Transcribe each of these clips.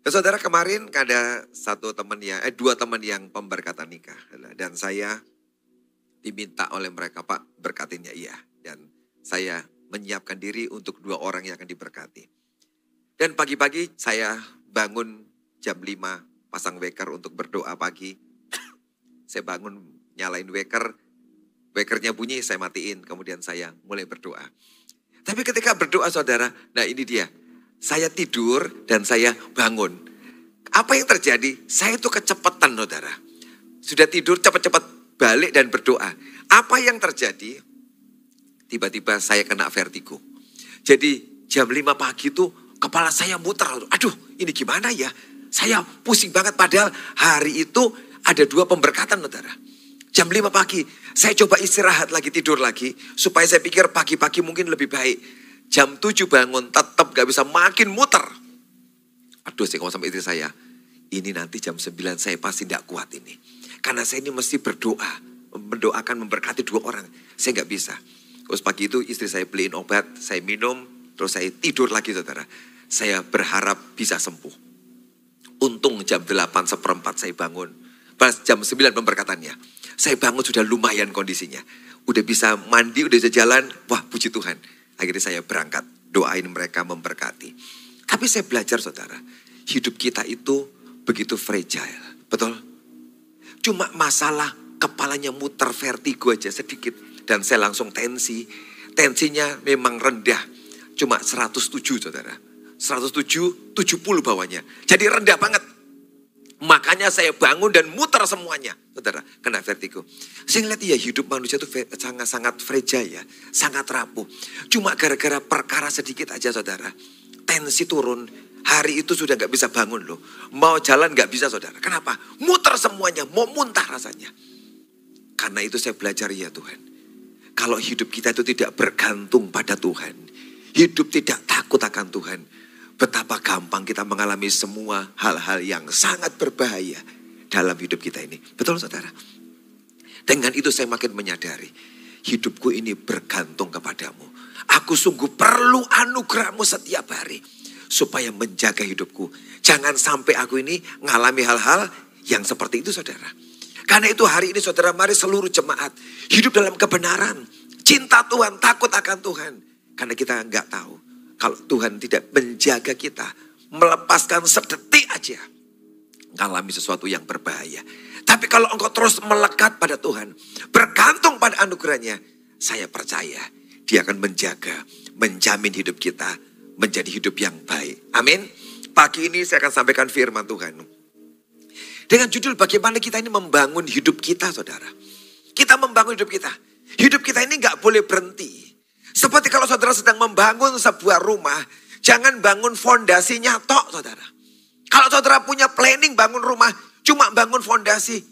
Ya, saudara kemarin ada satu teman yang, eh dua teman yang pemberkatan nikah. Dan saya diminta oleh mereka, Pak berkatinya iya. Dan saya menyiapkan diri untuk dua orang yang akan diberkati. Dan pagi-pagi saya bangun jam 5 pasang waker untuk berdoa pagi. saya bangun nyalain waker, wakernya bunyi saya matiin, kemudian saya mulai berdoa. Tapi ketika berdoa saudara, nah ini dia, saya tidur dan saya bangun. Apa yang terjadi? Saya itu kecepatan saudara. Sudah tidur cepat-cepat balik dan berdoa. Apa yang terjadi? Tiba-tiba saya kena vertigo. Jadi jam 5 pagi itu kepala saya muter. Aduh ini gimana ya? Saya pusing banget padahal hari itu ada dua pemberkatan saudara. Jam 5 pagi saya coba istirahat lagi tidur lagi. Supaya saya pikir pagi-pagi mungkin lebih baik. Jam 7 bangun tetap gak bisa makin muter. Aduh saya ngomong sama istri saya. Ini nanti jam 9 saya pasti gak kuat ini. Karena saya ini mesti berdoa. Mendoakan memberkati dua orang. Saya gak bisa. Terus pagi itu istri saya beliin obat. Saya minum. Terus saya tidur lagi saudara. Saya berharap bisa sembuh. Untung jam 8 seperempat saya bangun. Pas jam 9 pemberkatannya. Saya bangun sudah lumayan kondisinya. Udah bisa mandi, udah bisa jalan. Wah puji Tuhan Akhirnya saya berangkat, doain mereka memberkati. Tapi saya belajar saudara, hidup kita itu begitu fragile. Betul? Cuma masalah kepalanya muter vertigo aja sedikit. Dan saya langsung tensi. Tensinya memang rendah. Cuma 107 saudara. 107, 70 bawahnya. Jadi rendah banget. Makanya saya bangun dan muter semuanya. Saudara, kena vertigo. Saya ngeliat ya hidup manusia itu sangat-sangat fragile ya. Sangat rapuh. Cuma gara-gara perkara sedikit aja saudara. Tensi turun. Hari itu sudah gak bisa bangun loh. Mau jalan gak bisa saudara. Kenapa? Muter semuanya. Mau muntah rasanya. Karena itu saya belajar ya Tuhan. Kalau hidup kita itu tidak bergantung pada Tuhan. Hidup tidak takut akan Tuhan Betapa gampang kita mengalami semua hal-hal yang sangat berbahaya dalam hidup kita ini. Betul saudara? Dengan itu saya makin menyadari. Hidupku ini bergantung kepadamu. Aku sungguh perlu anugerahmu setiap hari. Supaya menjaga hidupku. Jangan sampai aku ini mengalami hal-hal yang seperti itu saudara. Karena itu hari ini saudara mari seluruh jemaat. Hidup dalam kebenaran. Cinta Tuhan, takut akan Tuhan. Karena kita nggak tahu kalau Tuhan tidak menjaga kita, melepaskan sedetik aja, mengalami sesuatu yang berbahaya. Tapi kalau engkau terus melekat pada Tuhan, bergantung pada anugerahnya, saya percaya dia akan menjaga, menjamin hidup kita menjadi hidup yang baik. Amin. Pagi ini saya akan sampaikan firman Tuhan. Dengan judul bagaimana kita ini membangun hidup kita saudara. Kita membangun hidup kita. Hidup kita ini nggak boleh berhenti. Kalau saudara sedang membangun sebuah rumah, jangan bangun fondasinya tok saudara. Kalau saudara punya planning bangun rumah, cuma bangun fondasi,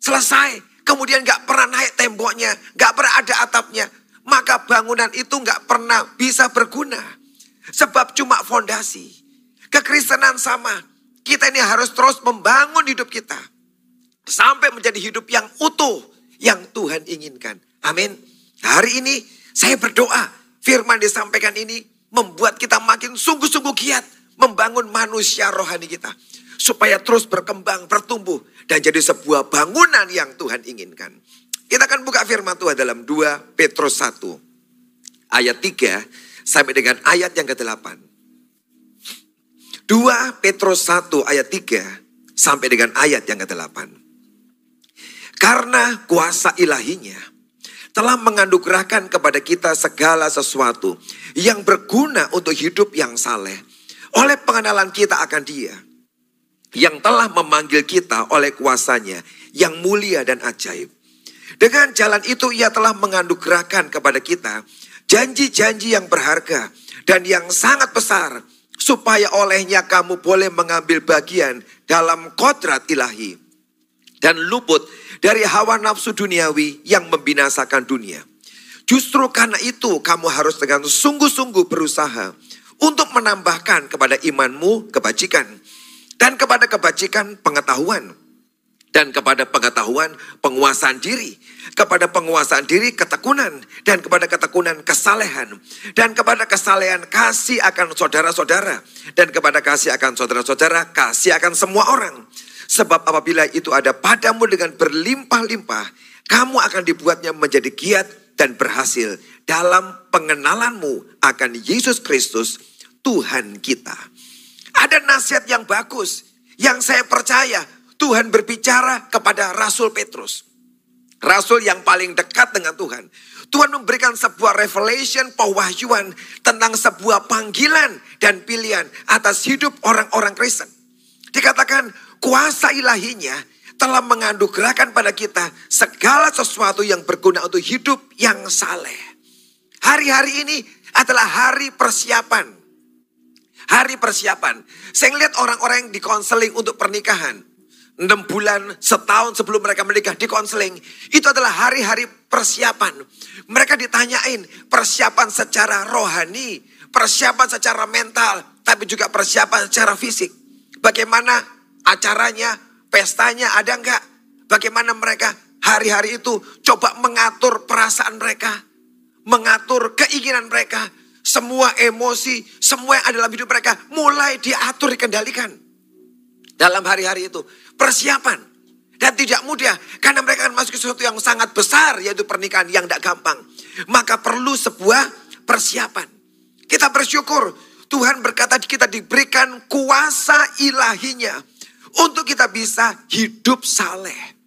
selesai. Kemudian gak pernah naik temboknya, gak pernah ada atapnya. Maka bangunan itu gak pernah bisa berguna. Sebab cuma fondasi. Kekristenan sama. Kita ini harus terus membangun hidup kita. Sampai menjadi hidup yang utuh. Yang Tuhan inginkan. Amin. Hari ini saya berdoa, firman disampaikan ini membuat kita makin sungguh-sungguh giat membangun manusia rohani kita. Supaya terus berkembang, bertumbuh, dan jadi sebuah bangunan yang Tuhan inginkan. Kita akan buka firman Tuhan dalam 2 Petrus 1. Ayat 3 sampai dengan ayat yang ke-8. 2 Petrus 1 ayat 3 sampai dengan ayat yang ke-8. Karena kuasa ilahinya telah menganugerahkan kepada kita segala sesuatu yang berguna untuk hidup yang saleh oleh pengenalan kita akan dia yang telah memanggil kita oleh kuasanya yang mulia dan ajaib. Dengan jalan itu ia telah menganugerahkan kepada kita janji-janji yang berharga dan yang sangat besar supaya olehnya kamu boleh mengambil bagian dalam kodrat ilahi dan luput dari hawa nafsu duniawi yang membinasakan dunia. Justru karena itu kamu harus dengan sungguh-sungguh berusaha untuk menambahkan kepada imanmu kebajikan dan kepada kebajikan pengetahuan dan kepada pengetahuan penguasaan diri, kepada penguasaan diri ketekunan, dan kepada ketekunan kesalehan, dan kepada kesalehan kasih akan saudara-saudara, dan kepada kasih akan saudara-saudara, kasih akan semua orang. Sebab apabila itu ada padamu dengan berlimpah-limpah, kamu akan dibuatnya menjadi giat dan berhasil dalam pengenalanmu akan Yesus Kristus, Tuhan kita. Ada nasihat yang bagus, yang saya percaya Tuhan berbicara kepada Rasul Petrus. Rasul yang paling dekat dengan Tuhan. Tuhan memberikan sebuah revelation, pewahyuan tentang sebuah panggilan dan pilihan atas hidup orang-orang Kristen. Dikatakan kuasa ilahinya telah menganugerahkan pada kita segala sesuatu yang berguna untuk hidup yang saleh. Hari-hari ini adalah hari persiapan. Hari persiapan. Saya lihat orang-orang yang dikonseling untuk pernikahan enam bulan, setahun sebelum mereka menikah di konseling. Itu adalah hari-hari persiapan. Mereka ditanyain persiapan secara rohani, persiapan secara mental, tapi juga persiapan secara fisik. Bagaimana acaranya, pestanya ada enggak? Bagaimana mereka hari-hari itu coba mengatur perasaan mereka, mengatur keinginan mereka, semua emosi, semua yang ada dalam hidup mereka mulai diatur, dikendalikan. Dalam hari-hari itu persiapan. Dan tidak mudah karena mereka akan masuk ke sesuatu yang sangat besar yaitu pernikahan yang tidak gampang. Maka perlu sebuah persiapan. Kita bersyukur Tuhan berkata kita diberikan kuasa ilahinya untuk kita bisa hidup saleh.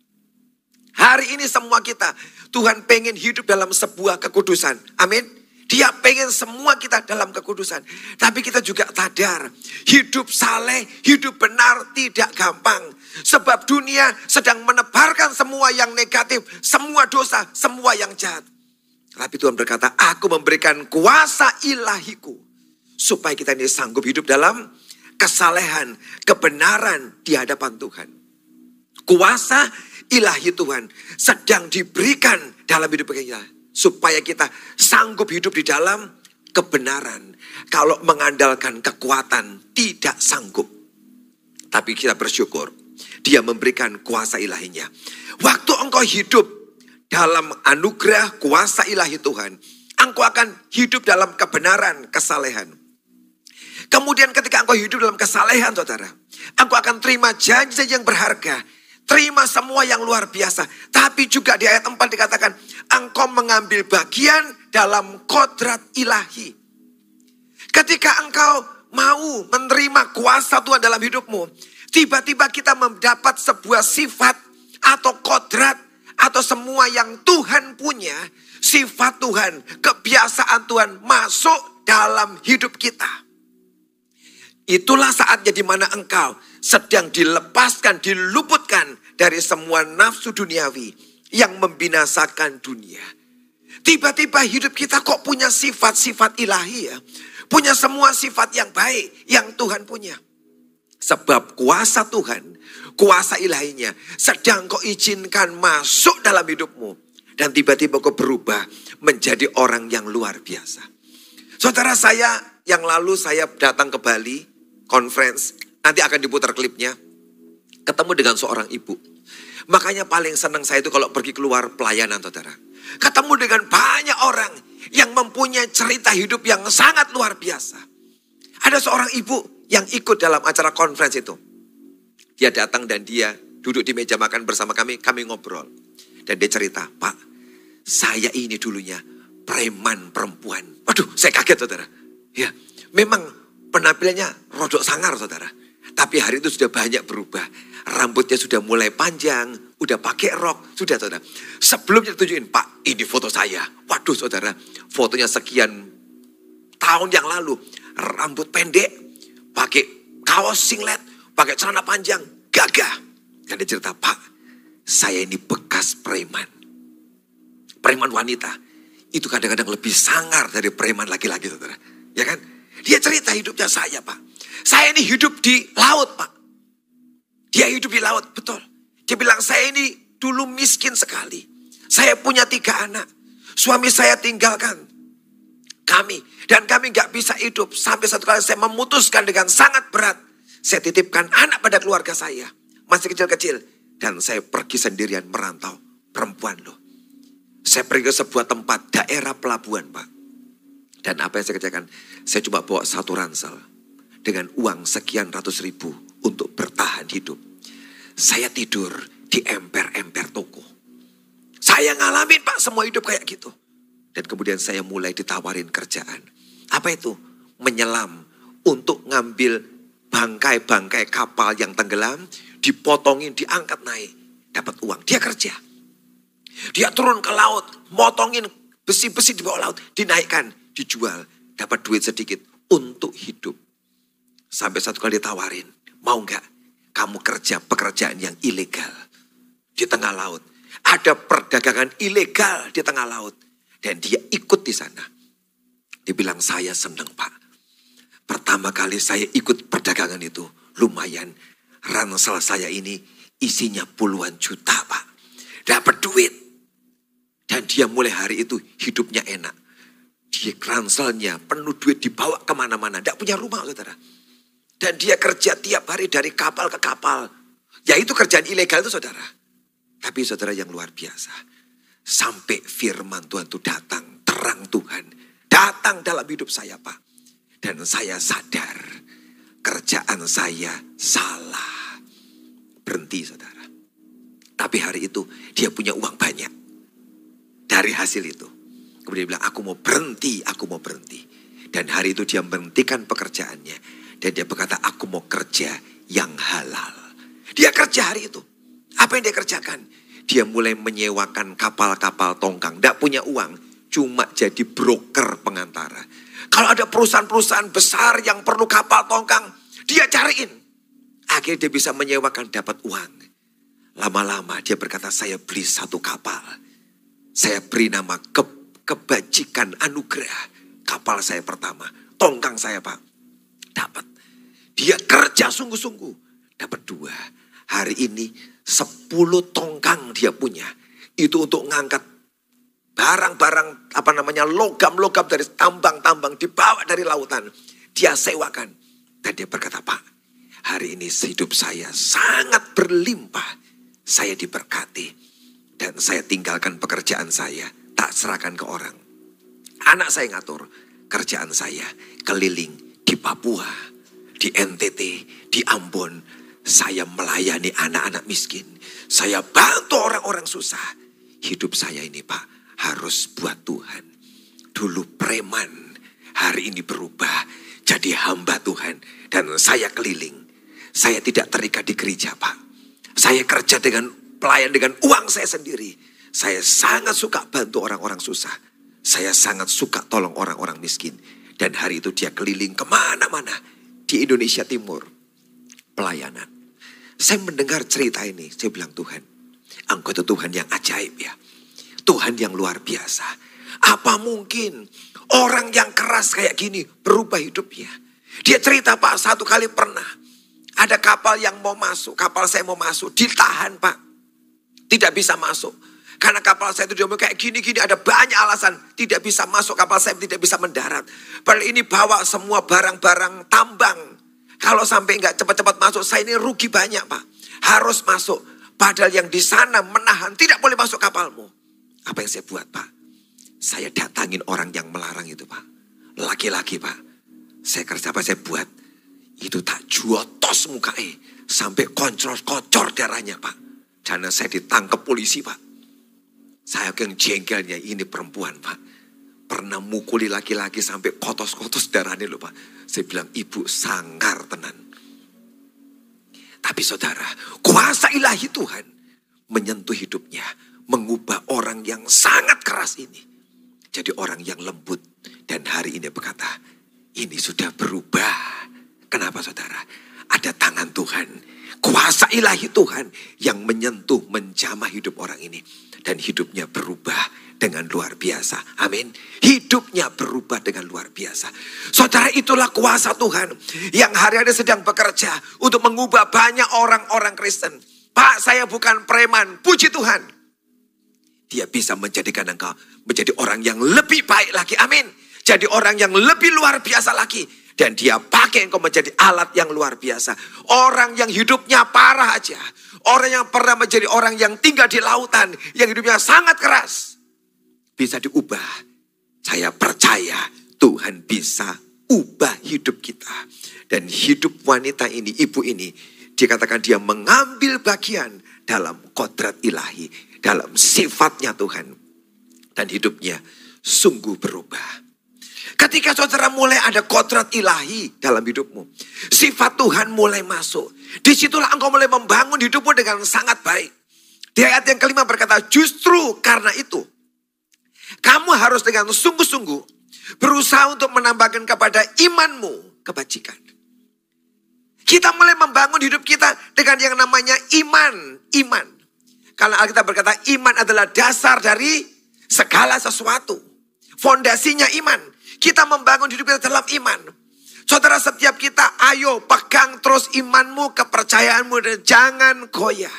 Hari ini semua kita Tuhan pengen hidup dalam sebuah kekudusan. Amin. Dia pengen semua kita dalam kekudusan. Tapi kita juga sadar, hidup saleh, hidup benar tidak gampang. Sebab dunia sedang menebarkan semua yang negatif, semua dosa, semua yang jahat. Tapi Tuhan berkata, aku memberikan kuasa ilahiku. Supaya kita ini sanggup hidup dalam kesalehan, kebenaran di hadapan Tuhan. Kuasa ilahi Tuhan sedang diberikan dalam hidup kita supaya kita sanggup hidup di dalam kebenaran. Kalau mengandalkan kekuatan, tidak sanggup. Tapi kita bersyukur, dia memberikan kuasa ilahinya. Waktu engkau hidup dalam anugerah kuasa ilahi Tuhan, engkau akan hidup dalam kebenaran, kesalehan. Kemudian ketika engkau hidup dalam kesalehan saudara, engkau akan terima janji yang berharga Terima semua yang luar biasa. Tapi juga di ayat 4 dikatakan, engkau mengambil bagian dalam kodrat ilahi. Ketika engkau mau menerima kuasa Tuhan dalam hidupmu, tiba-tiba kita mendapat sebuah sifat atau kodrat atau semua yang Tuhan punya, sifat Tuhan, kebiasaan Tuhan masuk dalam hidup kita. Itulah saatnya di mana engkau sedang dilepaskan, diluputkan dari semua nafsu duniawi yang membinasakan dunia. Tiba-tiba hidup kita kok punya sifat-sifat ilahi ya. Punya semua sifat yang baik yang Tuhan punya. Sebab kuasa Tuhan, kuasa ilahinya sedang kau izinkan masuk dalam hidupmu. Dan tiba-tiba kau berubah menjadi orang yang luar biasa. Saudara saya yang lalu saya datang ke Bali, conference, nanti akan diputar klipnya. Ketemu dengan seorang ibu. Makanya paling senang saya itu kalau pergi keluar pelayanan saudara. Ketemu dengan banyak orang yang mempunyai cerita hidup yang sangat luar biasa. Ada seorang ibu yang ikut dalam acara conference itu. Dia datang dan dia duduk di meja makan bersama kami, kami ngobrol. Dan dia cerita, Pak, saya ini dulunya preman perempuan. Waduh, saya kaget saudara. Ya, memang penampilannya rodok sangar saudara. Tapi hari itu sudah banyak berubah. Rambutnya sudah mulai panjang, udah pakai rok, sudah saudara. Sebelumnya tunjukin, Pak, ini foto saya. Waduh saudara, fotonya sekian tahun yang lalu. Rambut pendek, pakai kaos singlet, pakai celana panjang, gagah. Dan dia cerita, Pak, saya ini bekas preman. Preman wanita. Itu kadang-kadang lebih sangar dari preman laki-laki saudara. Ya kan? Dia cerita hidupnya saya pak. Saya ini hidup di laut pak. Dia hidup di laut, betul. Dia bilang saya ini dulu miskin sekali. Saya punya tiga anak. Suami saya tinggalkan kami. Dan kami gak bisa hidup. Sampai satu kali saya memutuskan dengan sangat berat. Saya titipkan anak pada keluarga saya. Masih kecil-kecil. Dan saya pergi sendirian merantau. Perempuan loh. Saya pergi ke sebuah tempat daerah pelabuhan Pak. Dan apa yang saya kerjakan? Saya cuma bawa satu ransel. Dengan uang sekian ratus ribu untuk bertahan hidup. Saya tidur di emper-emper toko. Saya ngalamin Pak semua hidup kayak gitu. Dan kemudian saya mulai ditawarin kerjaan. Apa itu? Menyelam untuk ngambil bangkai-bangkai kapal yang tenggelam, dipotongin, diangkat naik, dapat uang. Dia kerja. Dia turun ke laut, motongin besi-besi di bawah laut, dinaikkan, dijual, dapat duit sedikit untuk hidup. Sampai satu kali ditawarin, mau nggak kamu kerja pekerjaan yang ilegal di tengah laut. Ada perdagangan ilegal di tengah laut. Dan dia ikut di sana. Dibilang saya senang pak. Pertama kali saya ikut perdagangan itu, lumayan. Ransel saya ini isinya puluhan juta pak. Dapat duit. Dan dia mulai hari itu hidupnya enak. Dia ranselnya penuh duit dibawa ke mana-mana. Tidak punya rumah saudara. Dan dia kerja tiap hari dari kapal ke kapal. Ya itu kerjaan ilegal itu saudara. Tapi saudara yang luar biasa. Sampai firman Tuhan itu datang. Terang Tuhan. Datang dalam hidup saya pak. Dan saya sadar kerjaan saya salah. Berhenti saudara. Tapi hari itu dia punya uang banyak. Dari hasil itu. Kemudian dia bilang aku mau berhenti, aku mau berhenti. Dan hari itu dia menghentikan pekerjaannya. Dan dia berkata aku mau kerja yang halal. Dia kerja hari itu. Apa yang dia kerjakan? Dia mulai menyewakan kapal-kapal tongkang. Tidak punya uang. Cuma jadi broker pengantara kalau ada perusahaan-perusahaan besar yang perlu kapal tongkang, dia cariin. Akhirnya dia bisa menyewakan dapat uang. Lama-lama dia berkata, saya beli satu kapal. Saya beri nama ke, kebajikan anugerah. Kapal saya pertama. Tongkang saya pak. Dapat. Dia kerja sungguh-sungguh. Dapat dua. Hari ini sepuluh tongkang dia punya. Itu untuk ngangkat barang-barang apa namanya logam-logam dari tambang-tambang dibawa dari lautan. Dia sewakan. Dan dia berkata, Pak, hari ini hidup saya sangat berlimpah. Saya diberkati. Dan saya tinggalkan pekerjaan saya. Tak serahkan ke orang. Anak saya ngatur kerjaan saya keliling di Papua, di NTT, di Ambon. Saya melayani anak-anak miskin. Saya bantu orang-orang susah. Hidup saya ini Pak harus buat Tuhan. Dulu preman, hari ini berubah jadi hamba Tuhan. Dan saya keliling. Saya tidak terikat di gereja Pak. Saya kerja dengan pelayan dengan uang saya sendiri. Saya sangat suka bantu orang-orang susah. Saya sangat suka tolong orang-orang miskin. Dan hari itu dia keliling ke mana-mana di Indonesia Timur. Pelayanan. Saya mendengar cerita ini. Saya bilang Tuhan, engkau itu Tuhan yang ajaib ya. Tuhan yang luar biasa. Apa mungkin orang yang keras kayak gini berubah hidupnya? Dia cerita Pak, satu kali pernah ada kapal yang mau masuk, kapal saya mau masuk, ditahan Pak. Tidak bisa masuk. Karena kapal saya itu dia kayak gini-gini ada banyak alasan tidak bisa masuk kapal saya tidak bisa mendarat. Padahal ini bawa semua barang-barang tambang. Kalau sampai nggak cepat-cepat masuk saya ini rugi banyak Pak. Harus masuk. Padahal yang di sana menahan tidak boleh masuk kapalmu. Apa yang saya buat Pak? Saya datangin orang yang melarang itu Pak. Laki-laki Pak. Saya kerja apa saya buat? Itu tak juotos mukanya. Sampai koncor-kocor darahnya Pak. Karena saya ditangkap polisi Pak. Saya yang jengkelnya ini perempuan Pak. Pernah mukuli laki-laki sampai kotos-kotos darahnya loh Pak. Saya bilang ibu sanggar tenan. Tapi saudara, kuasa ilahi Tuhan menyentuh hidupnya mengubah orang yang sangat keras ini jadi orang yang lembut dan hari ini berkata ini sudah berubah. Kenapa saudara? Ada tangan Tuhan, kuasa ilahi Tuhan yang menyentuh, menjamah hidup orang ini dan hidupnya berubah dengan luar biasa. Amin. Hidupnya berubah dengan luar biasa. Saudara itulah kuasa Tuhan yang hari-hari sedang bekerja untuk mengubah banyak orang-orang Kristen. Pak saya bukan preman, puji Tuhan. Dia bisa menjadikan engkau menjadi orang yang lebih baik lagi. Amin. Jadi orang yang lebih luar biasa lagi. Dan dia pakai engkau menjadi alat yang luar biasa. Orang yang hidupnya parah aja. Orang yang pernah menjadi orang yang tinggal di lautan. Yang hidupnya sangat keras. Bisa diubah. Saya percaya Tuhan bisa ubah hidup kita. Dan hidup wanita ini, ibu ini. Dikatakan dia mengambil bagian dalam kodrat ilahi. Dalam sifatnya Tuhan. Dan hidupnya sungguh berubah. Ketika saudara mulai ada kodrat ilahi dalam hidupmu. Sifat Tuhan mulai masuk. Di situlah engkau mulai membangun hidupmu dengan sangat baik. Di ayat yang kelima berkata, justru karena itu. Kamu harus dengan sungguh-sungguh berusaha untuk menambahkan kepada imanmu kebajikan. Kita mulai membangun hidup kita dengan yang namanya iman. Iman. Karena Alkitab berkata iman adalah dasar dari segala sesuatu. Fondasinya iman. Kita membangun hidup kita dalam iman. Saudara setiap kita ayo pegang terus imanmu, kepercayaanmu dan jangan goyah.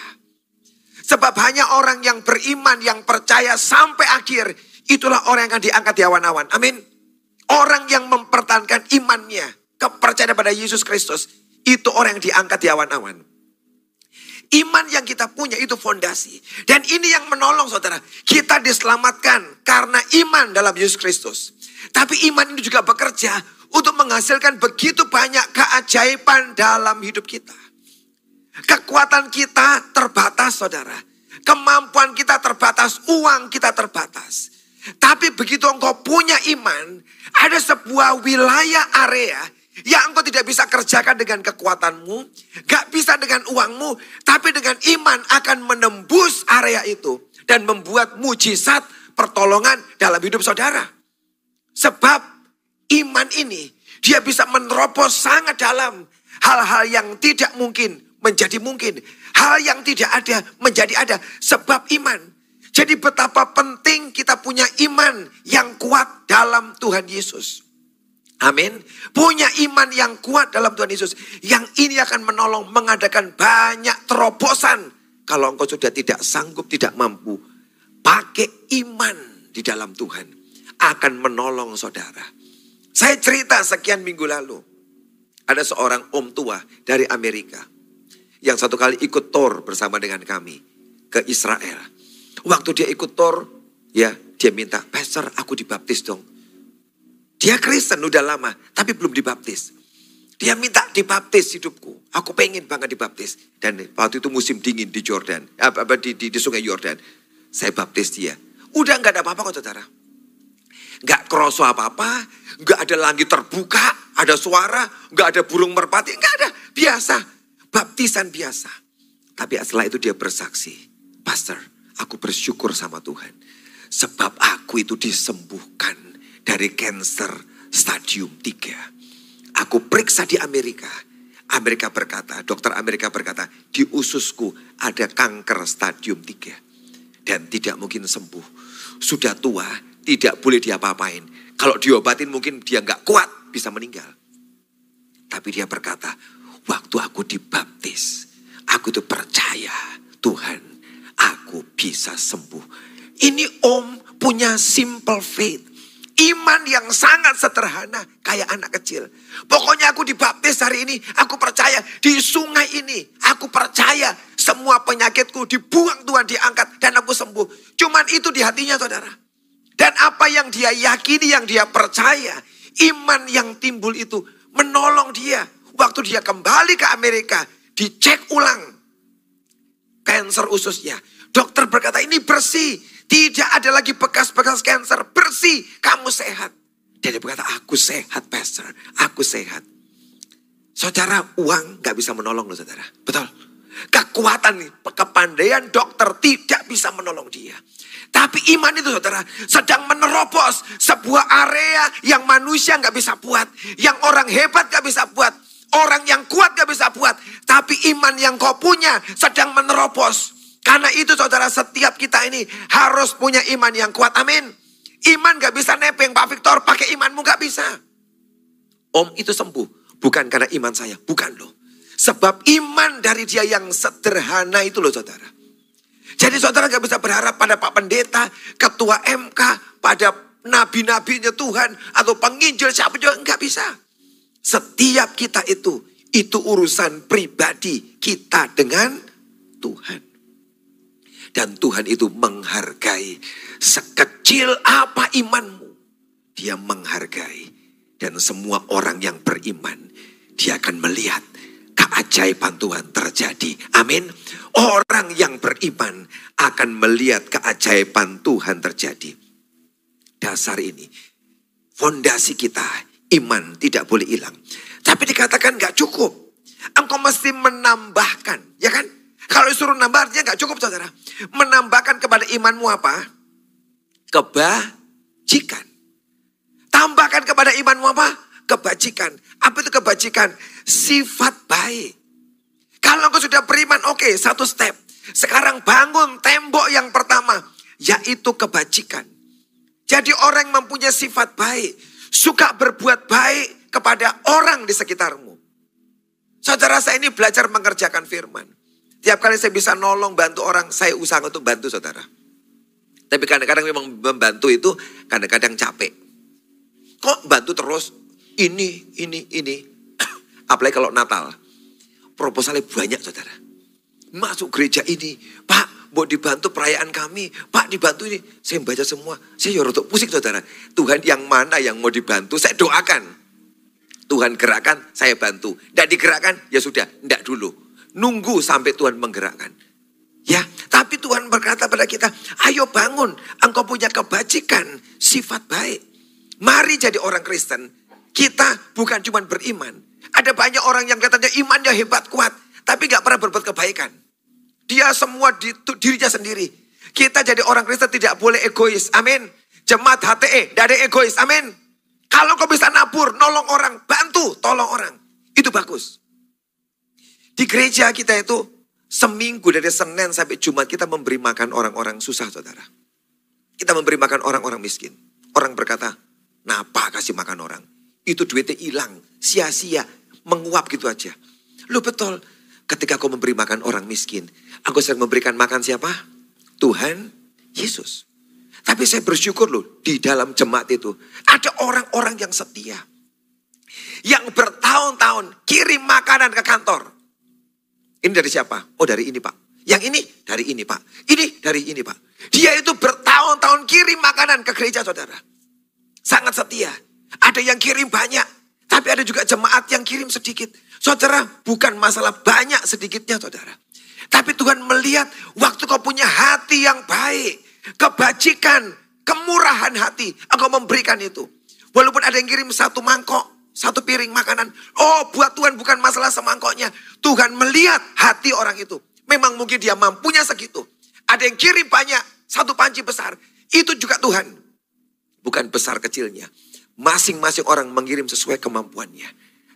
Sebab hanya orang yang beriman, yang percaya sampai akhir, itulah orang yang akan diangkat di awan-awan. Amin. Orang yang mempertahankan imannya, kepercayaan pada Yesus Kristus, itu orang yang diangkat di awan-awan. Iman yang kita punya itu fondasi. Dan ini yang menolong saudara. Kita diselamatkan karena iman dalam Yesus Kristus. Tapi iman ini juga bekerja untuk menghasilkan begitu banyak keajaiban dalam hidup kita. Kekuatan kita terbatas saudara. Kemampuan kita terbatas, uang kita terbatas. Tapi begitu engkau punya iman, ada sebuah wilayah area yang engkau tidak bisa kerjakan dengan kekuatanmu, gak bisa dengan uangmu, tapi dengan iman akan menembus area itu dan membuat mujizat pertolongan dalam hidup saudara. Sebab iman ini dia bisa menerobos sangat dalam hal-hal yang tidak mungkin menjadi mungkin. Hal yang tidak ada menjadi ada sebab iman. Jadi betapa penting kita punya iman yang kuat dalam Tuhan Yesus. Amin. Punya iman yang kuat dalam Tuhan Yesus. Yang ini akan menolong mengadakan banyak terobosan. Kalau engkau sudah tidak sanggup, tidak mampu. Pakai iman di dalam Tuhan akan menolong saudara. Saya cerita sekian minggu lalu. Ada seorang om tua dari Amerika. Yang satu kali ikut Tor bersama dengan kami ke Israel. Waktu dia ikut Tor, ya dia minta, Pastor aku dibaptis dong. Dia Kristen udah lama, tapi belum dibaptis. Dia minta dibaptis hidupku. Aku pengen banget dibaptis. Dan waktu itu musim dingin di Jordan, apa, di, di, di sungai Yordan. Saya baptis dia. Udah nggak ada apa-apa kok saudara. Gak kerasa apa-apa, gak ada langit terbuka, ada suara, gak ada burung merpati, gak ada. Biasa, baptisan biasa. Tapi setelah itu dia bersaksi, Pastor, aku bersyukur sama Tuhan. Sebab aku itu disembuhkan dari cancer stadium 3. Aku periksa di Amerika. Amerika berkata, dokter Amerika berkata, di ususku ada kanker stadium 3. Dan tidak mungkin sembuh. Sudah tua, tidak boleh diapa-apain. Kalau diobatin mungkin dia nggak kuat, bisa meninggal. Tapi dia berkata, waktu aku dibaptis, aku tuh percaya Tuhan, aku bisa sembuh. Ini om punya simple faith. Iman yang sangat sederhana kayak anak kecil. Pokoknya aku dibaptis hari ini, aku percaya di sungai ini, aku percaya semua penyakitku dibuang Tuhan diangkat dan aku sembuh. Cuman itu di hatinya saudara. Dan apa yang dia yakini, yang dia percaya, iman yang timbul itu menolong dia. Waktu dia kembali ke Amerika, dicek ulang kanker ususnya. Dokter berkata ini bersih, tidak ada lagi bekas-bekas kanker, bersih, kamu sehat. Dan berkata, aku sehat pastor, aku sehat. Saudara, uang gak bisa menolong loh saudara. Betul. Kekuatan, kepandaian dokter tidak bisa menolong dia. Tapi iman itu saudara sedang menerobos sebuah area yang manusia nggak bisa buat. Yang orang hebat nggak bisa buat. Orang yang kuat nggak bisa buat. Tapi iman yang kau punya sedang menerobos. Karena itu saudara setiap kita ini harus punya iman yang kuat. Amin. Iman gak bisa nepeng Pak Victor pakai imanmu gak bisa. Om itu sembuh. Bukan karena iman saya. Bukan loh. Sebab iman dari dia yang sederhana itu loh saudara. Jadi saudara gak bisa berharap pada Pak Pendeta, Ketua MK, pada nabi-nabinya Tuhan, atau penginjil siapa juga. Nggak bisa. Setiap kita itu, itu urusan pribadi kita dengan Tuhan. Dan Tuhan itu menghargai sekecil apa imanmu. Dia menghargai. Dan semua orang yang beriman, dia akan melihat keajaiban Tuhan terjadi. Amin. Orang yang beriman akan melihat keajaiban Tuhan terjadi. Dasar ini, fondasi kita, iman tidak boleh hilang. Tapi dikatakan gak cukup. Engkau mesti menambahkan, ya kan? Kalau disuruh nambah artinya gak cukup saudara. Menambahkan kepada imanmu apa? Kebajikan. Tambahkan kepada imanmu apa? Kebajikan. Apa itu kebajikan? Sifat baik. Kalau engkau sudah beriman, oke, okay, satu step. Sekarang bangun tembok yang pertama, yaitu kebajikan. Jadi orang yang mempunyai sifat baik, suka berbuat baik kepada orang di sekitarmu. Saudara saya ini belajar mengerjakan firman. Tiap kali saya bisa nolong, bantu orang, saya usaha untuk bantu saudara. Tapi kadang-kadang memang membantu itu kadang-kadang capek. Kok bantu terus? Ini, ini, ini. Apalagi kalau Natal proposalnya banyak saudara. Masuk gereja ini, Pak mau dibantu perayaan kami, Pak dibantu ini. Saya baca semua, saya untuk pusing saudara. Tuhan yang mana yang mau dibantu, saya doakan. Tuhan gerakkan, saya bantu. Tidak digerakkan, ya sudah, tidak dulu. Nunggu sampai Tuhan menggerakkan. Ya, tapi Tuhan berkata pada kita, ayo bangun, engkau punya kebajikan, sifat baik. Mari jadi orang Kristen. Kita bukan cuma beriman, ada banyak orang yang katanya imannya hebat kuat, tapi gak pernah berbuat kebaikan. Dia semua di, dirinya sendiri. Kita jadi orang Kristen tidak boleh egois. Amin. Jemaat HTE, dari egois. Amin. Kalau kau bisa nabur, nolong orang, bantu, tolong orang. Itu bagus. Di gereja kita itu seminggu dari Senin sampai Jumat kita memberi makan orang-orang susah saudara. Kita memberi makan orang-orang miskin. Orang berkata, napa kasih makan orang? Itu duitnya hilang, sia-sia menguap gitu aja. Lu betul, ketika kau memberi makan orang miskin, aku sering memberikan makan siapa? Tuhan Yesus. Tapi saya bersyukur loh, di dalam jemaat itu ada orang-orang yang setia. Yang bertahun-tahun kirim makanan ke kantor. Ini dari siapa? Oh dari ini pak. Yang ini dari ini pak. Ini dari ini pak. Dia itu bertahun-tahun kirim makanan ke gereja saudara. Sangat setia. Ada yang kirim banyak. Tapi ada juga jemaat yang kirim sedikit. Saudara, bukan masalah banyak sedikitnya saudara. Tapi Tuhan melihat waktu kau punya hati yang baik. Kebajikan, kemurahan hati. Engkau memberikan itu. Walaupun ada yang kirim satu mangkok, satu piring makanan. Oh buat Tuhan bukan masalah semangkoknya. Tuhan melihat hati orang itu. Memang mungkin dia mampunya segitu. Ada yang kirim banyak, satu panci besar. Itu juga Tuhan. Bukan besar kecilnya. Masing-masing orang mengirim sesuai kemampuannya.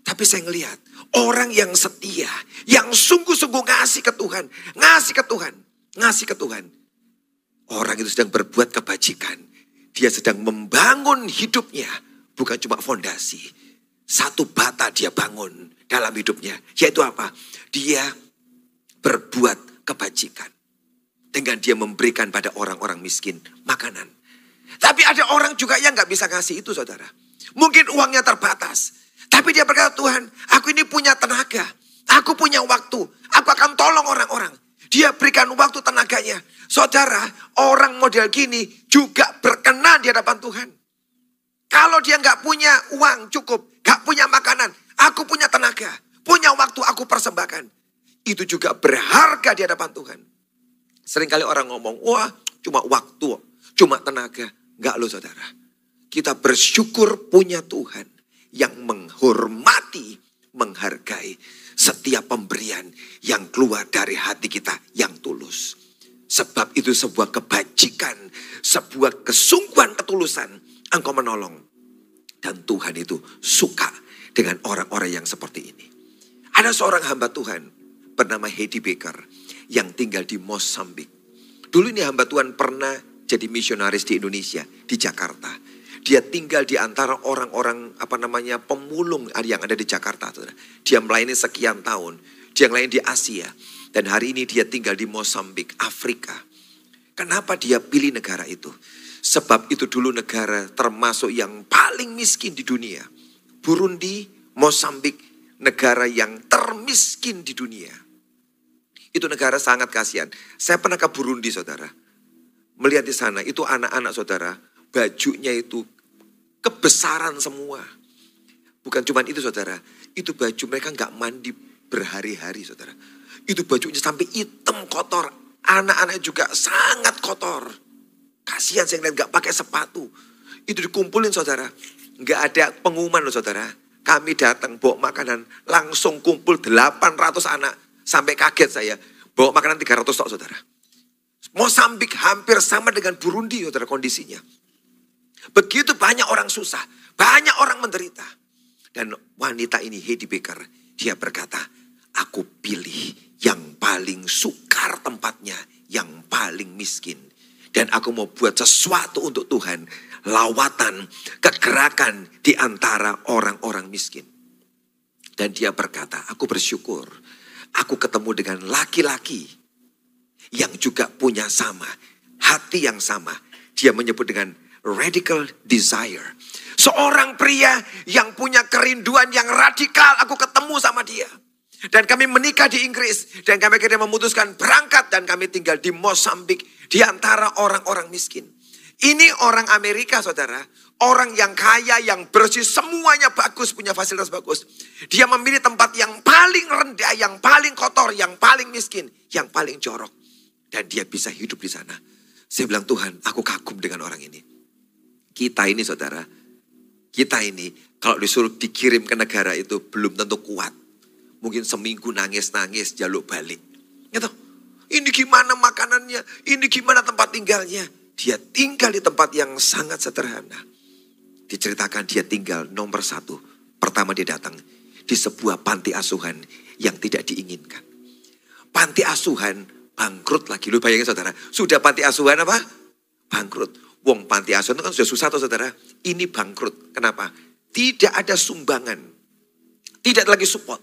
Tapi saya ngelihat orang yang setia, yang sungguh-sungguh ngasih ke Tuhan, ngasih ke Tuhan, ngasih ke Tuhan. Orang itu sedang berbuat kebajikan. Dia sedang membangun hidupnya, bukan cuma fondasi. Satu bata dia bangun dalam hidupnya, yaitu apa? Dia berbuat kebajikan. Dengan dia memberikan pada orang-orang miskin makanan. Tapi ada orang juga yang nggak bisa ngasih itu saudara. Mungkin uangnya terbatas. Tapi dia berkata Tuhan aku ini punya tenaga. Aku punya waktu. Aku akan tolong orang-orang. Dia berikan waktu tenaganya. Saudara, orang model gini juga berkenan di hadapan Tuhan. Kalau dia nggak punya uang cukup, nggak punya makanan, aku punya tenaga, punya waktu aku persembahkan. Itu juga berharga di hadapan Tuhan. Seringkali orang ngomong, wah cuma waktu, cuma tenaga. Enggak loh saudara. Kita bersyukur punya Tuhan yang menghormati, menghargai setiap pemberian yang keluar dari hati kita yang tulus. Sebab itu sebuah kebajikan, sebuah kesungguhan ketulusan. Engkau menolong. Dan Tuhan itu suka dengan orang-orang yang seperti ini. Ada seorang hamba Tuhan bernama Heidi Baker yang tinggal di Mosambik. Dulu ini hamba Tuhan pernah jadi misionaris di Indonesia, di Jakarta. Dia tinggal di antara orang-orang apa namanya pemulung yang ada di Jakarta. Dia melayani sekian tahun. Dia melayani di Asia. Dan hari ini dia tinggal di Mosambik, Afrika. Kenapa dia pilih negara itu? Sebab itu dulu negara termasuk yang paling miskin di dunia. Burundi, Mosambik negara yang termiskin di dunia. Itu negara sangat kasihan. Saya pernah ke Burundi saudara. Melihat di sana itu anak-anak saudara. Bajunya itu kebesaran semua. Bukan cuma itu saudara. Itu baju mereka nggak mandi berhari-hari saudara. Itu bajunya sampai hitam kotor. Anak-anak juga sangat kotor. Kasihan saya ngeliat nggak pakai sepatu. Itu dikumpulin saudara. Nggak ada pengumuman loh saudara. Kami datang bawa makanan. Langsung kumpul 800 anak. Sampai kaget saya. Bawa makanan 300 tok saudara. Mosambik hampir sama dengan Burundi saudara kondisinya. Begitu banyak orang susah. Banyak orang menderita. Dan wanita ini Heidi Baker. Dia berkata, aku pilih yang paling sukar tempatnya. Yang paling miskin. Dan aku mau buat sesuatu untuk Tuhan lawatan, kegerakan di antara orang-orang miskin. Dan dia berkata, aku bersyukur aku ketemu dengan laki-laki yang juga punya sama, hati yang sama. Dia menyebut dengan radical desire. Seorang pria yang punya kerinduan yang radikal, aku ketemu sama dia. Dan kami menikah di Inggris. Dan kami akhirnya memutuskan berangkat dan kami tinggal di Mosambik. Di antara orang-orang miskin. Ini orang Amerika saudara. Orang yang kaya, yang bersih, semuanya bagus, punya fasilitas bagus. Dia memilih tempat yang paling rendah, yang paling kotor, yang paling miskin, yang paling jorok. Dan dia bisa hidup di sana. Saya bilang Tuhan, aku kagum dengan orang ini. Kita ini saudara, kita ini kalau disuruh dikirim ke negara itu belum tentu kuat. Mungkin seminggu nangis-nangis jaluk balik. Gitu. Ini gimana makanannya, ini gimana tempat tinggalnya. Dia tinggal di tempat yang sangat sederhana. Diceritakan dia tinggal nomor satu. Pertama dia datang di sebuah panti asuhan yang tidak diinginkan. Panti asuhan bangkrut lagi. Lu bayangin saudara, sudah panti asuhan apa? Bangkrut. Wong panti asuhan itu kan sudah susah tuh saudara. Ini bangkrut. Kenapa? Tidak ada sumbangan. Tidak lagi support.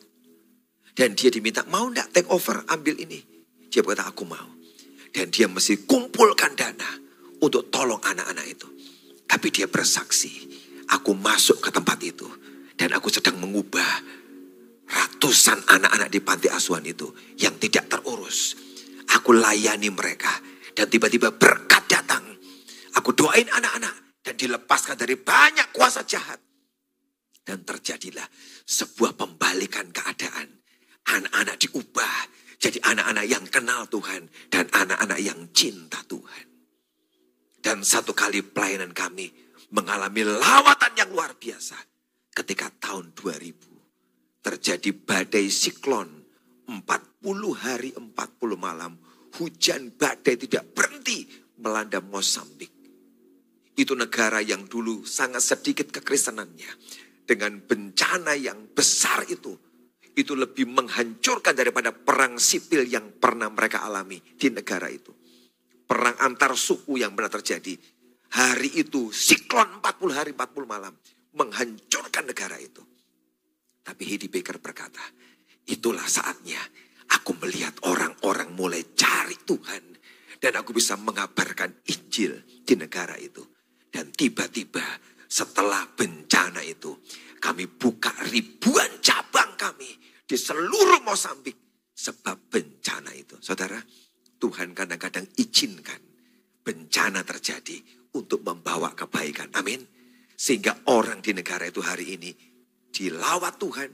Dan dia diminta, mau enggak take over, ambil ini. Dia berkata, aku mau. Dan dia mesti kumpulkan dana untuk tolong anak-anak itu. Tapi dia bersaksi, aku masuk ke tempat itu dan aku sedang mengubah ratusan anak-anak di panti asuhan itu yang tidak terurus. Aku layani mereka dan tiba-tiba berkat datang. Aku doain anak-anak dan dilepaskan dari banyak kuasa jahat. Dan terjadilah sebuah pembalikan keadaan. Anak-anak diubah jadi anak-anak yang kenal Tuhan dan anak-anak yang cinta Tuhan. Dan satu kali pelayanan kami mengalami lawatan yang luar biasa. Ketika tahun 2000 terjadi badai siklon 40 hari 40 malam. Hujan badai tidak berhenti melanda Mosambik. Itu negara yang dulu sangat sedikit kekristenannya. Dengan bencana yang besar itu. Itu lebih menghancurkan daripada perang sipil yang pernah mereka alami di negara itu perang antar suku yang benar terjadi. Hari itu siklon 40 hari 40 malam menghancurkan negara itu. Tapi Hedi Baker berkata, itulah saatnya aku melihat orang-orang mulai cari Tuhan. Dan aku bisa mengabarkan Injil di negara itu. Dan tiba-tiba setelah bencana itu, kami buka ribuan cabang kami di seluruh Mosambik. Sebab bencana itu. Saudara, Tuhan kadang-kadang izinkan bencana terjadi untuk membawa kebaikan. Amin. Sehingga orang di negara itu hari ini dilawat Tuhan,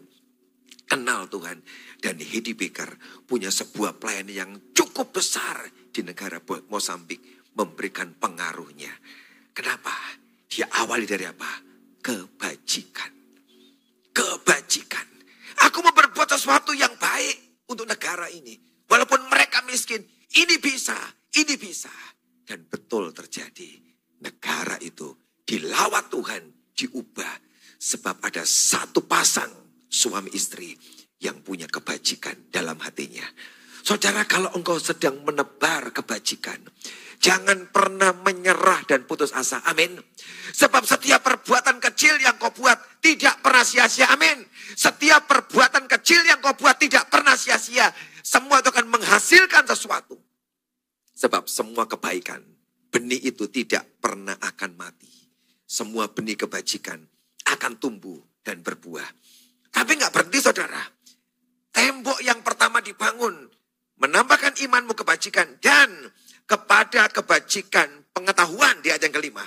kenal Tuhan. Dan Hedi Baker punya sebuah pelayanan yang cukup besar di negara Mosambik memberikan pengaruhnya. Kenapa? Dia awali dari apa? Kebajikan. Kebajikan. Aku mau berbuat sesuatu yang baik untuk negara ini. Walaupun mereka miskin, ini bisa, ini bisa. Dan betul terjadi. Negara itu dilawat Tuhan, diubah. Sebab ada satu pasang suami istri yang punya kebajikan dalam hatinya. Saudara kalau engkau sedang menebar kebajikan. Jangan pernah menyerah dan putus asa. Amin. Sebab setiap perbuatan kecil yang kau buat tidak pernah sia-sia. Amin. Setiap perbuatan kecil yang kau buat tidak pernah sia-sia. Semua itu akan menghasilkan sesuatu. Sebab semua kebaikan, benih itu tidak pernah akan mati. Semua benih kebajikan akan tumbuh dan berbuah. Tapi nggak berhenti saudara. Tembok yang pertama dibangun. Menambahkan imanmu kebajikan. Dan kepada kebajikan pengetahuan di ayat yang kelima.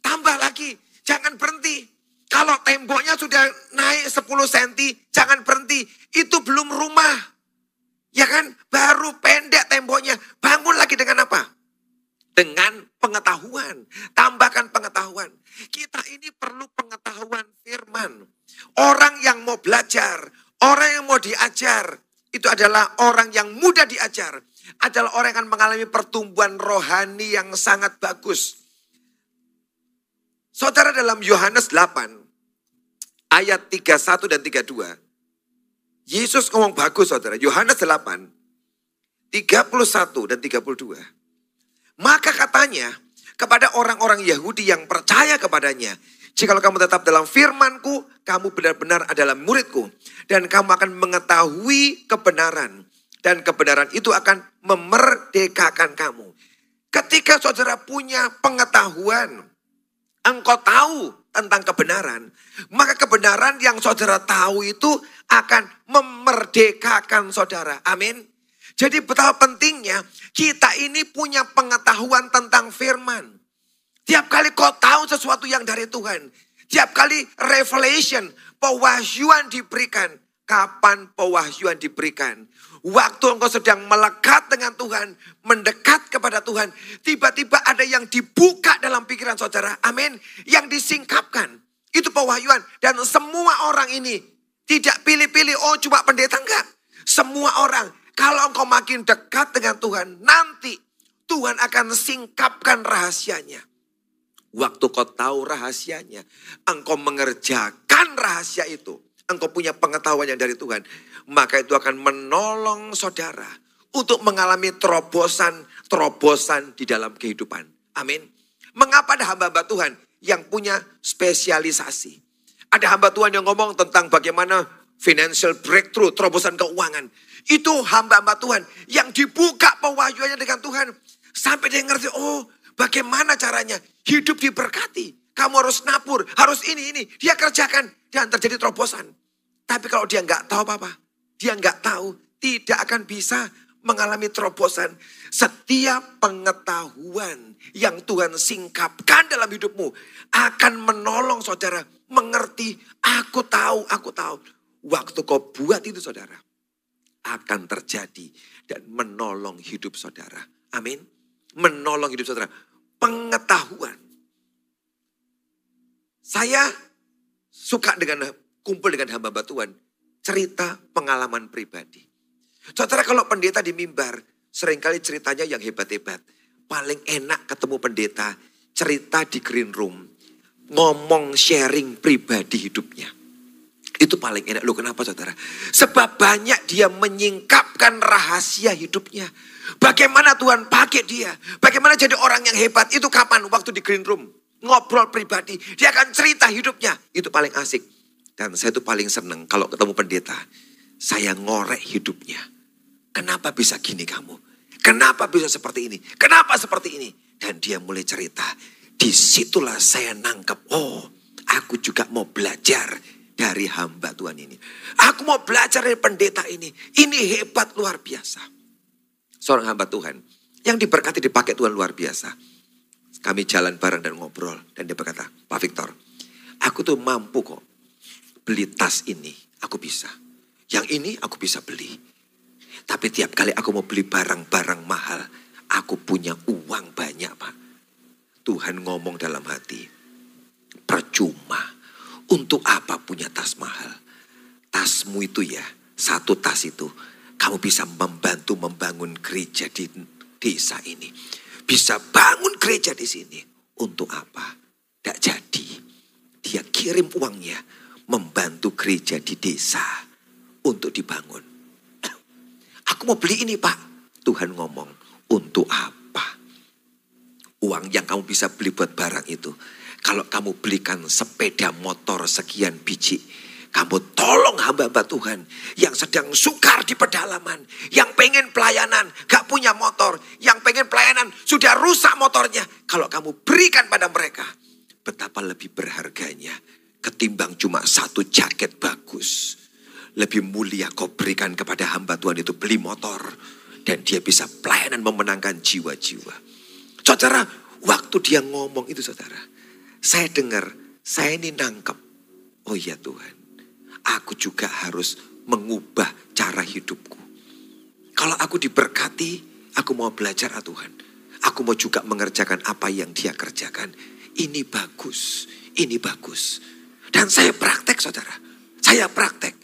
Tambah lagi, jangan berhenti. Kalau temboknya sudah naik 10 cm, jangan berhenti. Itu belum rumah. Ya kan? Baru pendek temboknya. Bangun lagi dengan apa? Dengan pengetahuan. Tambahkan pengetahuan. Kita ini perlu pengetahuan firman. Orang yang mau belajar, orang yang mau diajar, itu adalah orang yang mudah diajar. Adalah orang yang akan mengalami pertumbuhan rohani yang sangat bagus. Saudara dalam Yohanes 8, ayat 31 dan 32. Yesus ngomong bagus saudara. Yohanes 8, 31 dan 32. Maka katanya kepada orang-orang Yahudi yang percaya kepadanya. Jikalau kamu tetap dalam firmanku, kamu benar-benar adalah muridku. Dan kamu akan mengetahui kebenaran. Dan kebenaran itu akan memerdekakan kamu. Ketika saudara punya pengetahuan, engkau tahu tentang kebenaran, maka kebenaran yang saudara tahu itu akan memerdekakan saudara. Amin. Jadi betapa pentingnya kita ini punya pengetahuan tentang firman. Tiap kali kau tahu sesuatu yang dari Tuhan. Tiap kali revelation, pewahyuan diberikan. Kapan pewahyuan diberikan? Waktu engkau sedang melekat dengan Tuhan, mendekat kepada Tuhan, tiba-tiba ada yang dibuka dalam pikiran saudara. Amin. Yang disingkapkan. Itu pewahyuan. Dan semua orang ini tidak pilih-pilih, oh cuma pendeta enggak. Semua orang. Kalau engkau makin dekat dengan Tuhan, nanti Tuhan akan singkapkan rahasianya. Waktu kau tahu rahasianya, engkau mengerjakan rahasia itu. Engkau punya pengetahuan yang dari Tuhan. Maka itu akan menolong saudara untuk mengalami terobosan-terobosan di dalam kehidupan. Amin. Mengapa ada hamba-hamba Tuhan yang punya spesialisasi? Ada hamba Tuhan yang ngomong tentang bagaimana financial breakthrough, terobosan keuangan. Itu hamba-hamba Tuhan yang dibuka pewahyuannya dengan Tuhan. Sampai dia ngerti, oh Bagaimana caranya? Hidup diberkati. Kamu harus nabur, harus ini, ini. Dia kerjakan dan terjadi terobosan. Tapi kalau dia nggak tahu apa-apa, dia nggak tahu, tidak akan bisa mengalami terobosan. Setiap pengetahuan yang Tuhan singkapkan dalam hidupmu akan menolong saudara mengerti. Aku tahu, aku tahu. Waktu kau buat itu saudara, akan terjadi dan menolong hidup saudara. Amin. Menolong hidup saudara pengetahuan. Saya suka dengan kumpul dengan hamba Tuhan, cerita pengalaman pribadi. Saudara kalau pendeta di mimbar, sering kali ceritanya yang hebat-hebat. Paling enak ketemu pendeta, cerita di green room, ngomong sharing pribadi hidupnya. Itu paling enak. Loh kenapa saudara? Sebab banyak dia menyingkapkan rahasia hidupnya. Bagaimana Tuhan pakai dia? Bagaimana jadi orang yang hebat? Itu kapan? Waktu di green room. Ngobrol pribadi. Dia akan cerita hidupnya. Itu paling asik. Dan saya itu paling seneng kalau ketemu pendeta. Saya ngorek hidupnya. Kenapa bisa gini kamu? Kenapa bisa seperti ini? Kenapa seperti ini? Dan dia mulai cerita. Di situlah saya nangkep. Oh, aku juga mau belajar dari hamba Tuhan ini. Aku mau belajar dari pendeta ini. Ini hebat luar biasa. Seorang hamba Tuhan yang diberkati dipakai Tuhan luar biasa. Kami jalan bareng dan ngobrol. Dan dia berkata, Pak Victor, aku tuh mampu kok beli tas ini. Aku bisa. Yang ini aku bisa beli. Tapi tiap kali aku mau beli barang-barang mahal, aku punya uang banyak Pak. Tuhan ngomong dalam hati, percuma untuk apa punya tas mahal? Tasmu itu ya, satu tas itu. Kamu bisa membantu membangun gereja di desa ini. Bisa bangun gereja di sini. Untuk apa? Tidak jadi. Dia kirim uangnya membantu gereja di desa untuk dibangun. Aku mau beli ini pak. Tuhan ngomong, untuk apa? Uang yang kamu bisa beli buat barang itu kalau kamu belikan sepeda motor sekian biji, kamu tolong hamba-hamba Tuhan yang sedang sukar di pedalaman, yang pengen pelayanan, gak punya motor, yang pengen pelayanan sudah rusak motornya. Kalau kamu berikan pada mereka, betapa lebih berharganya ketimbang cuma satu jaket bagus. Lebih mulia kau berikan kepada hamba Tuhan itu beli motor. Dan dia bisa pelayanan memenangkan jiwa-jiwa. Saudara, waktu dia ngomong itu saudara. Saya dengar, saya ini nangkep. Oh iya Tuhan, aku juga harus mengubah cara hidupku. Kalau aku diberkati, aku mau belajar ah Tuhan. Aku mau juga mengerjakan apa yang dia kerjakan. Ini bagus, ini bagus. Dan saya praktek saudara. Saya praktek.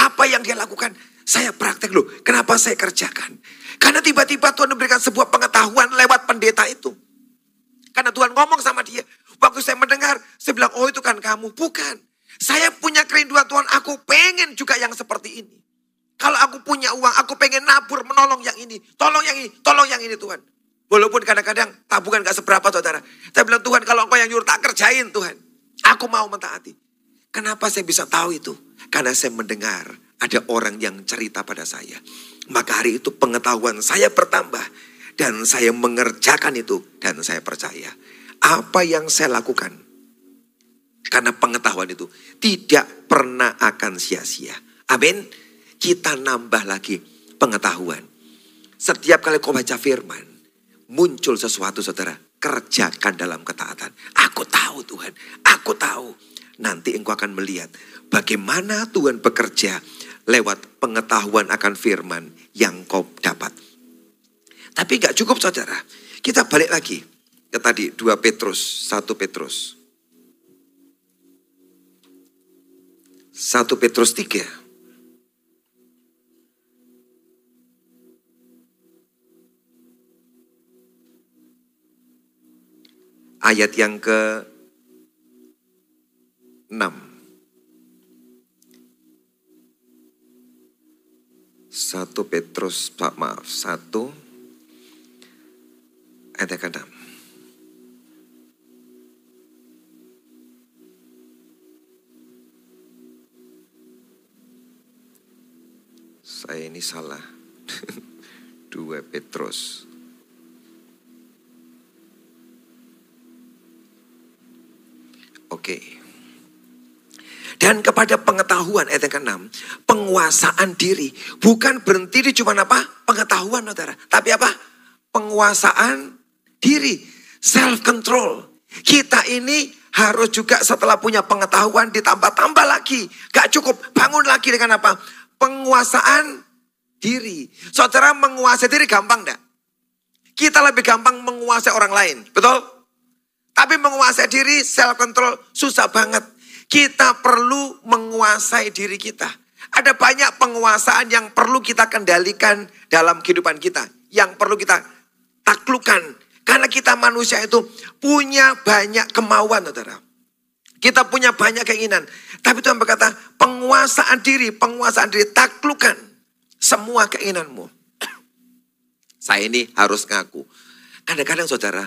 Apa yang dia lakukan, saya praktek loh. Kenapa saya kerjakan? Karena tiba-tiba Tuhan memberikan sebuah pengetahuan lewat pendeta itu. Karena Tuhan ngomong sama dia. Waktu saya mendengar, saya bilang, oh itu kan kamu. Bukan. Saya punya kerinduan Tuhan, aku pengen juga yang seperti ini. Kalau aku punya uang, aku pengen nabur, menolong yang ini. Tolong yang ini, tolong yang ini Tuhan. Walaupun kadang-kadang tabungan gak seberapa saudara. Saya bilang Tuhan kalau engkau yang nyuruh tak kerjain Tuhan. Aku mau mentaati. Kenapa saya bisa tahu itu? Karena saya mendengar ada orang yang cerita pada saya. Maka hari itu pengetahuan saya bertambah. Dan saya mengerjakan itu. Dan saya percaya. Apa yang saya lakukan. Karena pengetahuan itu tidak pernah akan sia-sia. Amin kita nambah lagi pengetahuan. Setiap kali kau baca firman, muncul sesuatu saudara, kerjakan dalam ketaatan. Aku tahu Tuhan, aku tahu. Nanti engkau akan melihat bagaimana Tuhan bekerja lewat pengetahuan akan firman yang kau dapat. Tapi gak cukup saudara, kita balik lagi ke tadi 2 Petrus, 1 Petrus. 1 Petrus 3. Ayat yang ke 6. 1 Petrus, maaf, 1 ayat yang ke-6. Saya ini salah. Dua Petrus Oke. Dan kepada pengetahuan ayat yang ke-6, penguasaan diri. Bukan berhenti di cuma apa? Pengetahuan saudara. Tapi apa? Penguasaan diri. Self control. Kita ini harus juga setelah punya pengetahuan ditambah-tambah lagi. Gak cukup. Bangun lagi dengan apa? Penguasaan diri. Saudara menguasai diri gampang enggak? Kita lebih gampang menguasai orang lain. Betul? Tapi menguasai diri, self control susah banget. Kita perlu menguasai diri kita. Ada banyak penguasaan yang perlu kita kendalikan dalam kehidupan kita. Yang perlu kita taklukan. Karena kita manusia itu punya banyak kemauan, saudara. Kita punya banyak keinginan. Tapi Tuhan berkata, penguasaan diri, penguasaan diri, taklukan semua keinginanmu. Saya ini harus ngaku. Kadang-kadang saudara,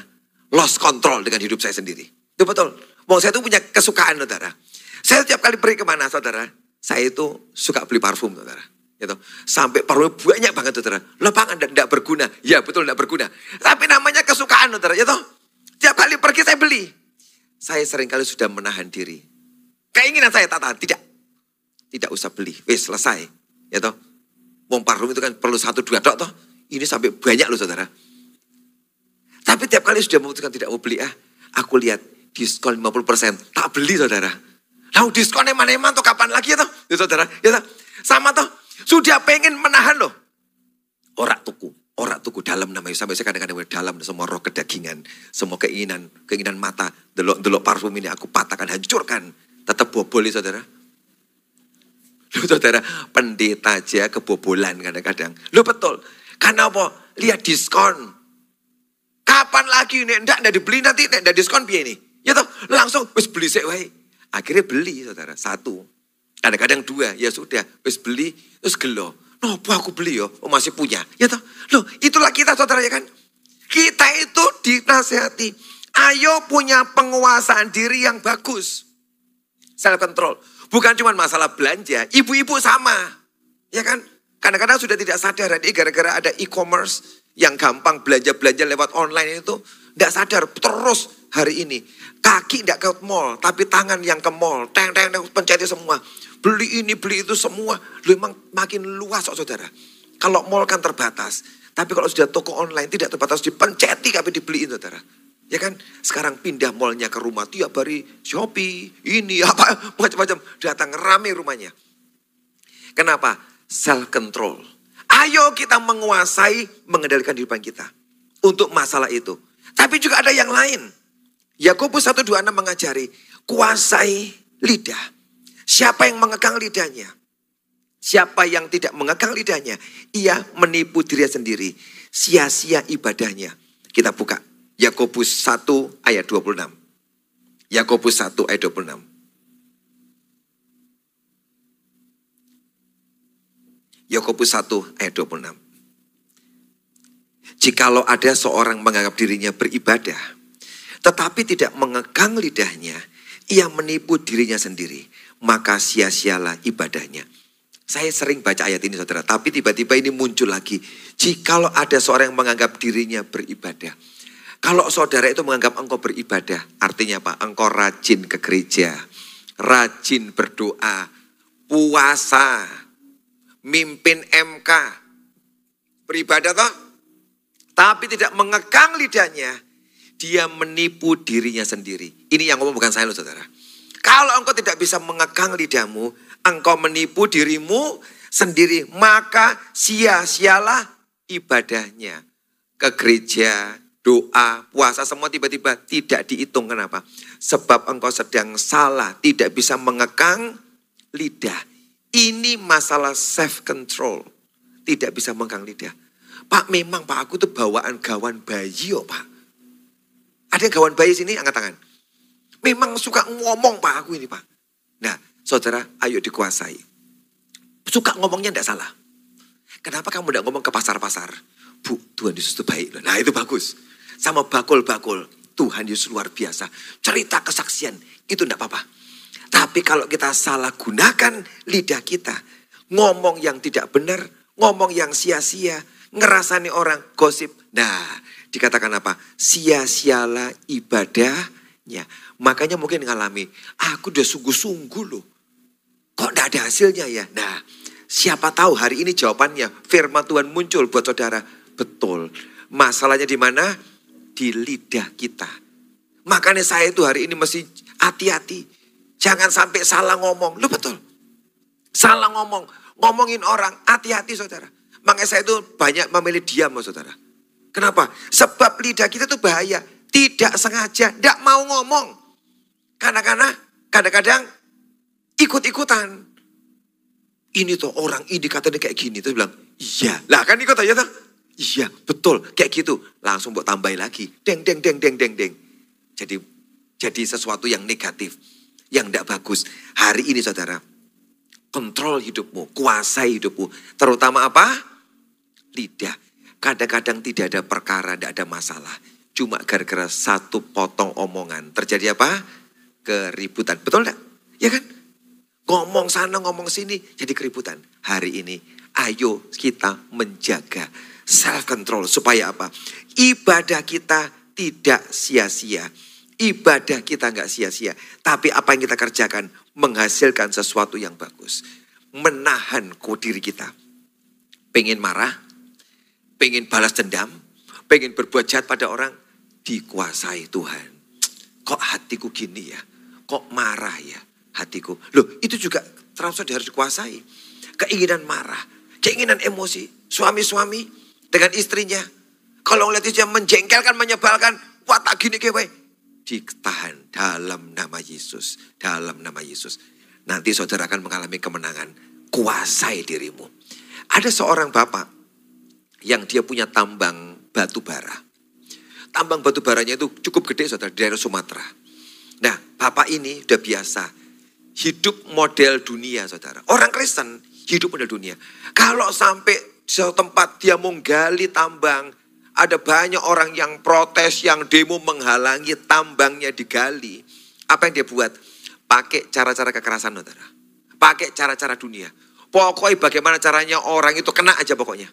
lost control dengan hidup saya sendiri. Itu betul. Mau saya itu punya kesukaan saudara. Saya setiap kali pergi ke mana saudara, saya itu suka beli parfum saudara. Gitu. Sampai parfum banyak banget saudara. Lapangan tidak berguna. Ya betul tidak berguna. Tapi namanya kesukaan saudara. Gitu. Tiap kali pergi saya beli. Saya sering kali sudah menahan diri. Keinginan saya tak tahan. Tidak. Tidak usah beli. Wis selesai. Ya toh. Mau parfum itu kan perlu satu dua dok toh. Ini sampai banyak loh saudara. Tapi tiap kali sudah memutuskan tidak mau beli, ah, aku lihat diskon 50%, tak beli saudara. Lalu diskonnya mana emang tuh kapan lagi ya toh? Ya saudara, ya toh? Sama toh, sudah pengen menahan loh. Orak tuku, orak tuku dalam namanya. Sampai saya kadang-kadang dalam semua roh kedagingan, semua keinginan, keinginan mata. Delok-delok parfum ini aku patahkan, hancurkan. Tetap bobol ya saudara. Loh saudara, pendeta aja kebobolan kadang-kadang. Loh betul. Karena apa? Lihat diskon. Kapan lagi nek ndak ndak dibeli nanti ndak diskon piye ini? Ya toh, langsung wis beli sik wae. Akhirnya beli saudara, satu. Kadang-kadang dua, ya sudah, wis beli, terus gelo. Nopo aku beli yo, oh masih punya. Ya toh, loh itulah kita saudara ya kan. Kita itu dinasehati. Ayo punya penguasaan diri yang bagus. Self control. Bukan cuma masalah belanja, ibu-ibu sama. Ya kan? Kadang-kadang sudah tidak sadar, ini gara-gara ada e-commerce, yang gampang belanja-belanja lewat online itu tidak sadar terus hari ini. Kaki tidak ke mall, tapi tangan yang ke mall. Teng, teng, teng, penceti semua. Beli ini, beli itu semua. Lu emang makin luas kok saudara. Kalau mall kan terbatas. Tapi kalau sudah toko online tidak terbatas dipenceti tapi dibeliin saudara. Ya kan? Sekarang pindah mallnya ke rumah tiap hari Shopee, ini apa macam-macam datang rame rumahnya. Kenapa? Self control. Ayo kita menguasai mengendalikan kehidupan kita untuk masalah itu. Tapi juga ada yang lain. Yakobus 126 mengajari kuasai lidah. Siapa yang mengekang lidahnya? Siapa yang tidak mengekang lidahnya, ia menipu diri sendiri. Sia-sia ibadahnya. Kita buka Yakobus 1 ayat 26. Yakobus 1 ayat 26. Yakobus 1 ayat 26. Jikalau ada seorang menganggap dirinya beribadah, tetapi tidak mengekang lidahnya, ia menipu dirinya sendiri, maka sia-sialah ibadahnya. Saya sering baca ayat ini saudara, tapi tiba-tiba ini muncul lagi. Jikalau ada seorang yang menganggap dirinya beribadah. Kalau saudara itu menganggap engkau beribadah, artinya apa? Engkau rajin ke gereja, rajin berdoa, puasa, mimpin MK, beribadah toh? Tapi tidak mengekang lidahnya, dia menipu dirinya sendiri. Ini yang ngomong bukan saya loh saudara. Kalau engkau tidak bisa mengekang lidahmu, engkau menipu dirimu sendiri, maka sia-sialah ibadahnya. Ke gereja, doa, puasa, semua tiba-tiba tidak dihitung. Kenapa? Sebab engkau sedang salah, tidak bisa mengekang lidah. Ini masalah self control. Tidak bisa mengekang lidah. Pak memang Pak aku tuh bawaan gawan bayi oh Pak. Ada yang kawan bayi sini angkat tangan. Memang suka ngomong Pak aku ini Pak. Nah saudara ayo dikuasai. Suka ngomongnya tidak salah. Kenapa kamu tidak ngomong ke pasar-pasar? Bu, Tuhan Yesus itu baik. Nah itu bagus. Sama bakul-bakul. Tuhan Yesus luar biasa. Cerita kesaksian. Itu tidak apa-apa. Tapi kalau kita salah gunakan lidah kita. Ngomong yang tidak benar. Ngomong yang sia-sia. Ngerasani orang gosip. Nah dikatakan apa? Sia-sialah ibadahnya. Makanya mungkin ngalami, aku udah sungguh-sungguh loh. Kok tidak ada hasilnya ya? Nah, siapa tahu hari ini jawabannya firman Tuhan muncul buat saudara. Betul. Masalahnya di mana? Di lidah kita. Makanya saya itu hari ini mesti hati-hati. Jangan sampai salah ngomong. Lu betul. Salah ngomong. Ngomongin orang. Hati-hati saudara. Makanya saya itu banyak memilih diam saudara. Kenapa? Sebab lidah kita itu bahaya. Tidak sengaja, tidak mau ngomong. Karena kadang-kadang ikut-ikutan. Ini tuh orang ini katanya kayak gini. Terus bilang, iya. Lah kan ikut aja tuh. Iya, betul. Kayak gitu. Langsung buat tambahin lagi. Deng, deng, deng, deng, deng, deng. Jadi jadi sesuatu yang negatif. Yang tidak bagus. Hari ini saudara. Kontrol hidupmu. Kuasai hidupmu. Terutama apa? Lidah. Kadang-kadang tidak ada perkara, tidak ada masalah. Cuma gara-gara satu potong omongan. Terjadi apa? Keributan. Betul enggak? Ya kan? Ngomong sana, ngomong sini, jadi keributan. Hari ini, ayo kita menjaga self-control. Supaya apa? Ibadah kita tidak sia-sia. Ibadah kita nggak sia-sia. Tapi apa yang kita kerjakan menghasilkan sesuatu yang bagus. Menahan diri kita. Pengen marah, pengen balas dendam, pengen berbuat jahat pada orang, dikuasai Tuhan. Kok hatiku gini ya? Kok marah ya hatiku? Loh itu juga terus harus dikuasai. Keinginan marah, keinginan emosi, suami-suami dengan istrinya. Kalau ngeliat istrinya menjengkelkan, menyebalkan, wah tak gini kewe. Ditahan dalam nama Yesus, dalam nama Yesus. Nanti saudara akan mengalami kemenangan. Kuasai dirimu. Ada seorang bapak yang dia punya tambang batu bara. Tambang batu baranya itu cukup gede saudara di daerah Sumatera. Nah bapak ini udah biasa hidup model dunia saudara. Orang Kristen hidup model dunia. Kalau sampai suatu tempat dia menggali tambang, ada banyak orang yang protes, yang demo menghalangi tambangnya digali. Apa yang dia buat? Pakai cara-cara kekerasan saudara. Pakai cara-cara dunia. Pokoknya bagaimana caranya orang itu kena aja pokoknya.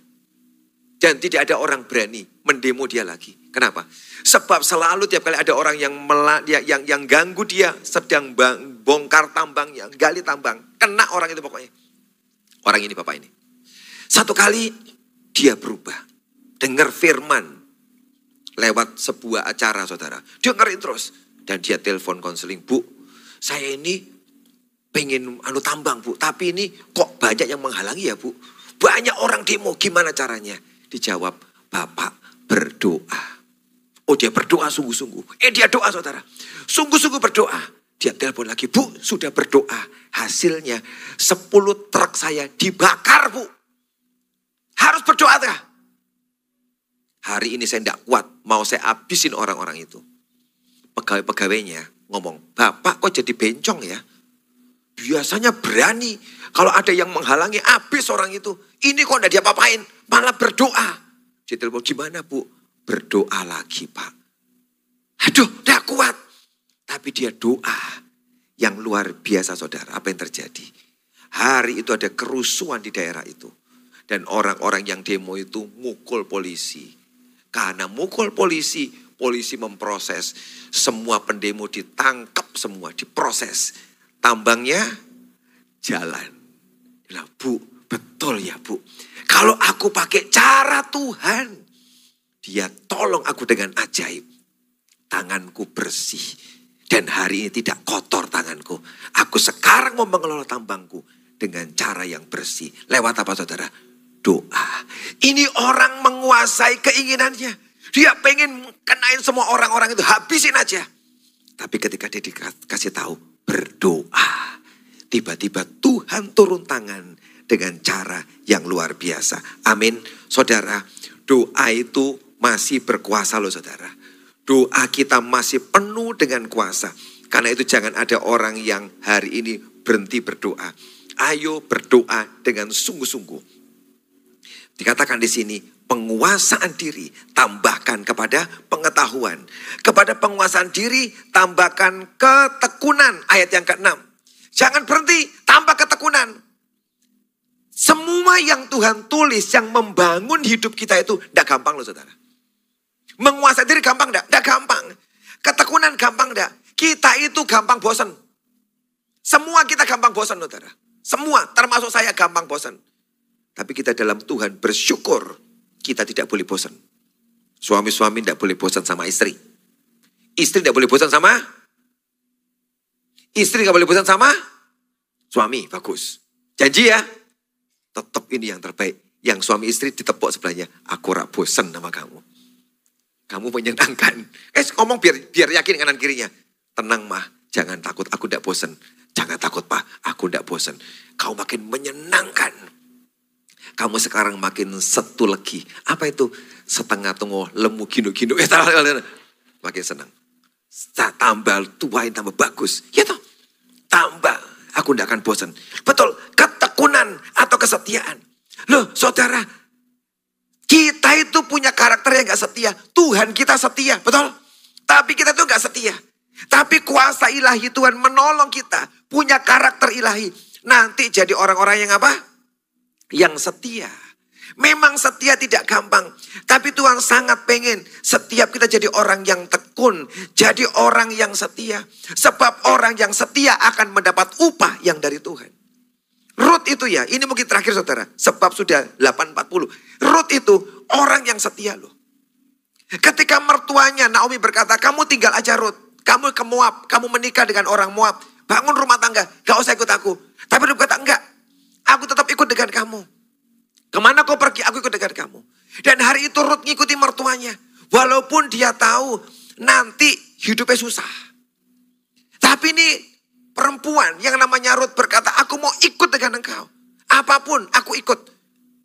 Dan tidak ada orang berani mendemo dia lagi. Kenapa? Sebab selalu tiap kali ada orang yang mela, yang, yang ganggu dia sedang bang, bongkar tambang, yang gali tambang, kena orang itu pokoknya. Orang ini bapak ini. Satu kali dia berubah. Dengar firman lewat sebuah acara saudara. Dia ngeri terus. Dan dia telepon konseling, Bu, saya ini pengen anu tambang bu. Tapi ini kok banyak yang menghalangi ya bu. Banyak orang demo, gimana caranya? Dijawab, Bapak berdoa. Oh dia berdoa sungguh-sungguh. Eh dia doa saudara. Sungguh-sungguh berdoa. Dia telepon lagi, Bu sudah berdoa. Hasilnya 10 truk saya dibakar Bu. Harus berdoa? Hari ini saya tidak kuat. Mau saya habisin orang-orang itu. Pegawai-pegawainya ngomong, Bapak kok jadi bencong ya? Biasanya berani. Kalau ada yang menghalangi, habis orang itu. Ini kok tidak diapa-apain, malah berdoa. Dia telepon, gimana Bu? berdoa lagi Pak. Aduh, tidak kuat. Tapi dia doa yang luar biasa saudara. Apa yang terjadi? Hari itu ada kerusuhan di daerah itu. Dan orang-orang yang demo itu mukul polisi. Karena mukul polisi, polisi memproses. Semua pendemo ditangkap semua, diproses. Tambangnya jalan. Nah, bu, betul ya bu. Kalau aku pakai cara Tuhan, dia tolong aku dengan ajaib. Tanganku bersih. Dan hari ini tidak kotor tanganku. Aku sekarang mau mengelola tambangku dengan cara yang bersih. Lewat apa saudara? Doa. Ini orang menguasai keinginannya. Dia pengen kenain semua orang-orang itu. Habisin aja. Tapi ketika dia dikasih tahu berdoa. Tiba-tiba Tuhan turun tangan dengan cara yang luar biasa. Amin. Saudara, doa itu masih berkuasa loh saudara. Doa kita masih penuh dengan kuasa. Karena itu jangan ada orang yang hari ini berhenti berdoa. Ayo berdoa dengan sungguh-sungguh. Dikatakan di sini penguasaan diri tambahkan kepada pengetahuan. Kepada penguasaan diri tambahkan ketekunan ayat yang ke-6. Jangan berhenti, tambah ketekunan. Semua yang Tuhan tulis yang membangun hidup kita itu tidak gampang loh saudara. Menguasai diri gampang enggak? Enggak gampang. Ketekunan gampang enggak? Kita itu gampang bosan. Semua kita gampang bosan, saudara. Semua, termasuk saya gampang bosan. Tapi kita dalam Tuhan bersyukur kita tidak boleh bosan. Suami-suami tidak boleh bosan sama istri. Istri tidak boleh bosan sama Istri tidak boleh bosan sama suami, bagus. Janji ya, tetap ini yang terbaik. Yang suami istri ditepuk sebelahnya, aku rak bosan sama kamu. Kamu menyenangkan. Eh ngomong biar biar yakin kanan kirinya. Tenang mah, jangan takut, aku tidak bosan. Jangan takut pak, aku tidak bosan. Kau makin menyenangkan. Kamu sekarang makin satu lagi. Apa itu? Setengah tunggu lemu gino-gino. Eh, makin senang. Tambah tuain tambah bagus. Ya toh? Tambah. Aku tidak akan bosan. Betul. Ketekunan atau kesetiaan. Loh saudara, kita itu punya karakter yang gak setia. Tuhan kita setia, betul? Tapi kita tuh gak setia. Tapi kuasa ilahi Tuhan menolong kita. Punya karakter ilahi. Nanti jadi orang-orang yang apa? Yang setia. Memang setia tidak gampang. Tapi Tuhan sangat pengen setiap kita jadi orang yang tekun. Jadi orang yang setia. Sebab orang yang setia akan mendapat upah yang dari Tuhan. Ruth itu ya, ini mungkin terakhir saudara. Sebab sudah 840. Ruth itu orang yang setia loh. Ketika mertuanya Naomi berkata, kamu tinggal aja Ruth. Kamu ke Moab, kamu menikah dengan orang Moab. Bangun rumah tangga, gak usah ikut aku. Tapi Ruth kata, enggak. Aku tetap ikut dengan kamu. Ke mana kau pergi, aku ikut dengan kamu. Dan hari itu Ruth ngikuti mertuanya. Walaupun dia tahu nanti hidupnya susah. Tapi ini perempuan yang namanya Ruth berkata, aku mau ikut dengan engkau. Apa pun aku ikut.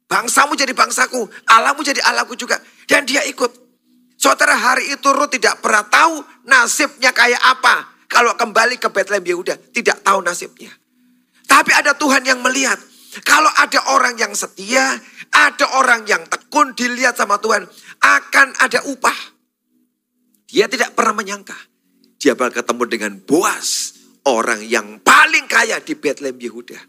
Bangsamu jadi bangsaku, Allahmu jadi Allahku juga. Dan dia ikut. Saudara hari itu Ruth tidak pernah tahu nasibnya kayak apa. Kalau kembali ke Bethlehem Yehuda, tidak tahu nasibnya. Tapi ada Tuhan yang melihat. Kalau ada orang yang setia, ada orang yang tekun dilihat sama Tuhan, akan ada upah. Dia tidak pernah menyangka. Dia bakal ketemu dengan Boas orang yang paling kaya di Bethlehem Yehuda.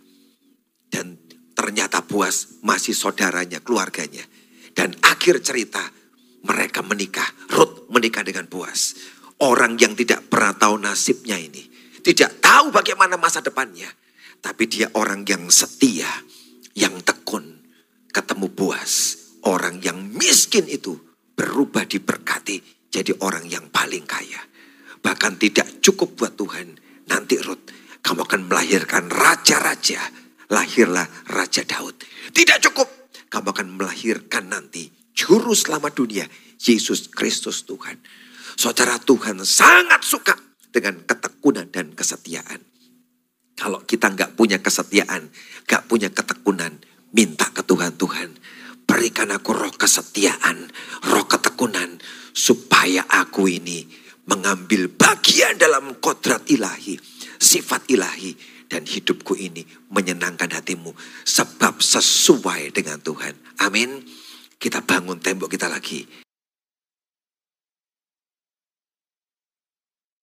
Dan ternyata Boas masih saudaranya, keluarganya. Dan akhir cerita mereka menikah. Ruth menikah dengan Boas. Orang yang tidak pernah tahu nasibnya ini. Tidak tahu bagaimana masa depannya. Tapi dia orang yang setia, yang tekun. Ketemu Boas, orang yang miskin itu berubah diberkati jadi orang yang paling kaya. Bahkan tidak cukup buat Tuhan. Nanti Ruth, kamu akan melahirkan raja-raja. Lahirlah Raja Daud. Tidak cukup, kamu akan melahirkan nanti juru selamat dunia, Yesus Kristus Tuhan. Saudara Tuhan sangat suka dengan ketekunan dan kesetiaan. Kalau kita nggak punya kesetiaan, nggak punya ketekunan, minta ke Tuhan, Tuhan, berikan aku roh kesetiaan, roh ketekunan, supaya aku ini mengambil bagian dalam kodrat ilahi, sifat ilahi, dan hidupku ini menyenangkan hatimu sebab sesuai dengan Tuhan. Amin. Kita bangun tembok kita lagi.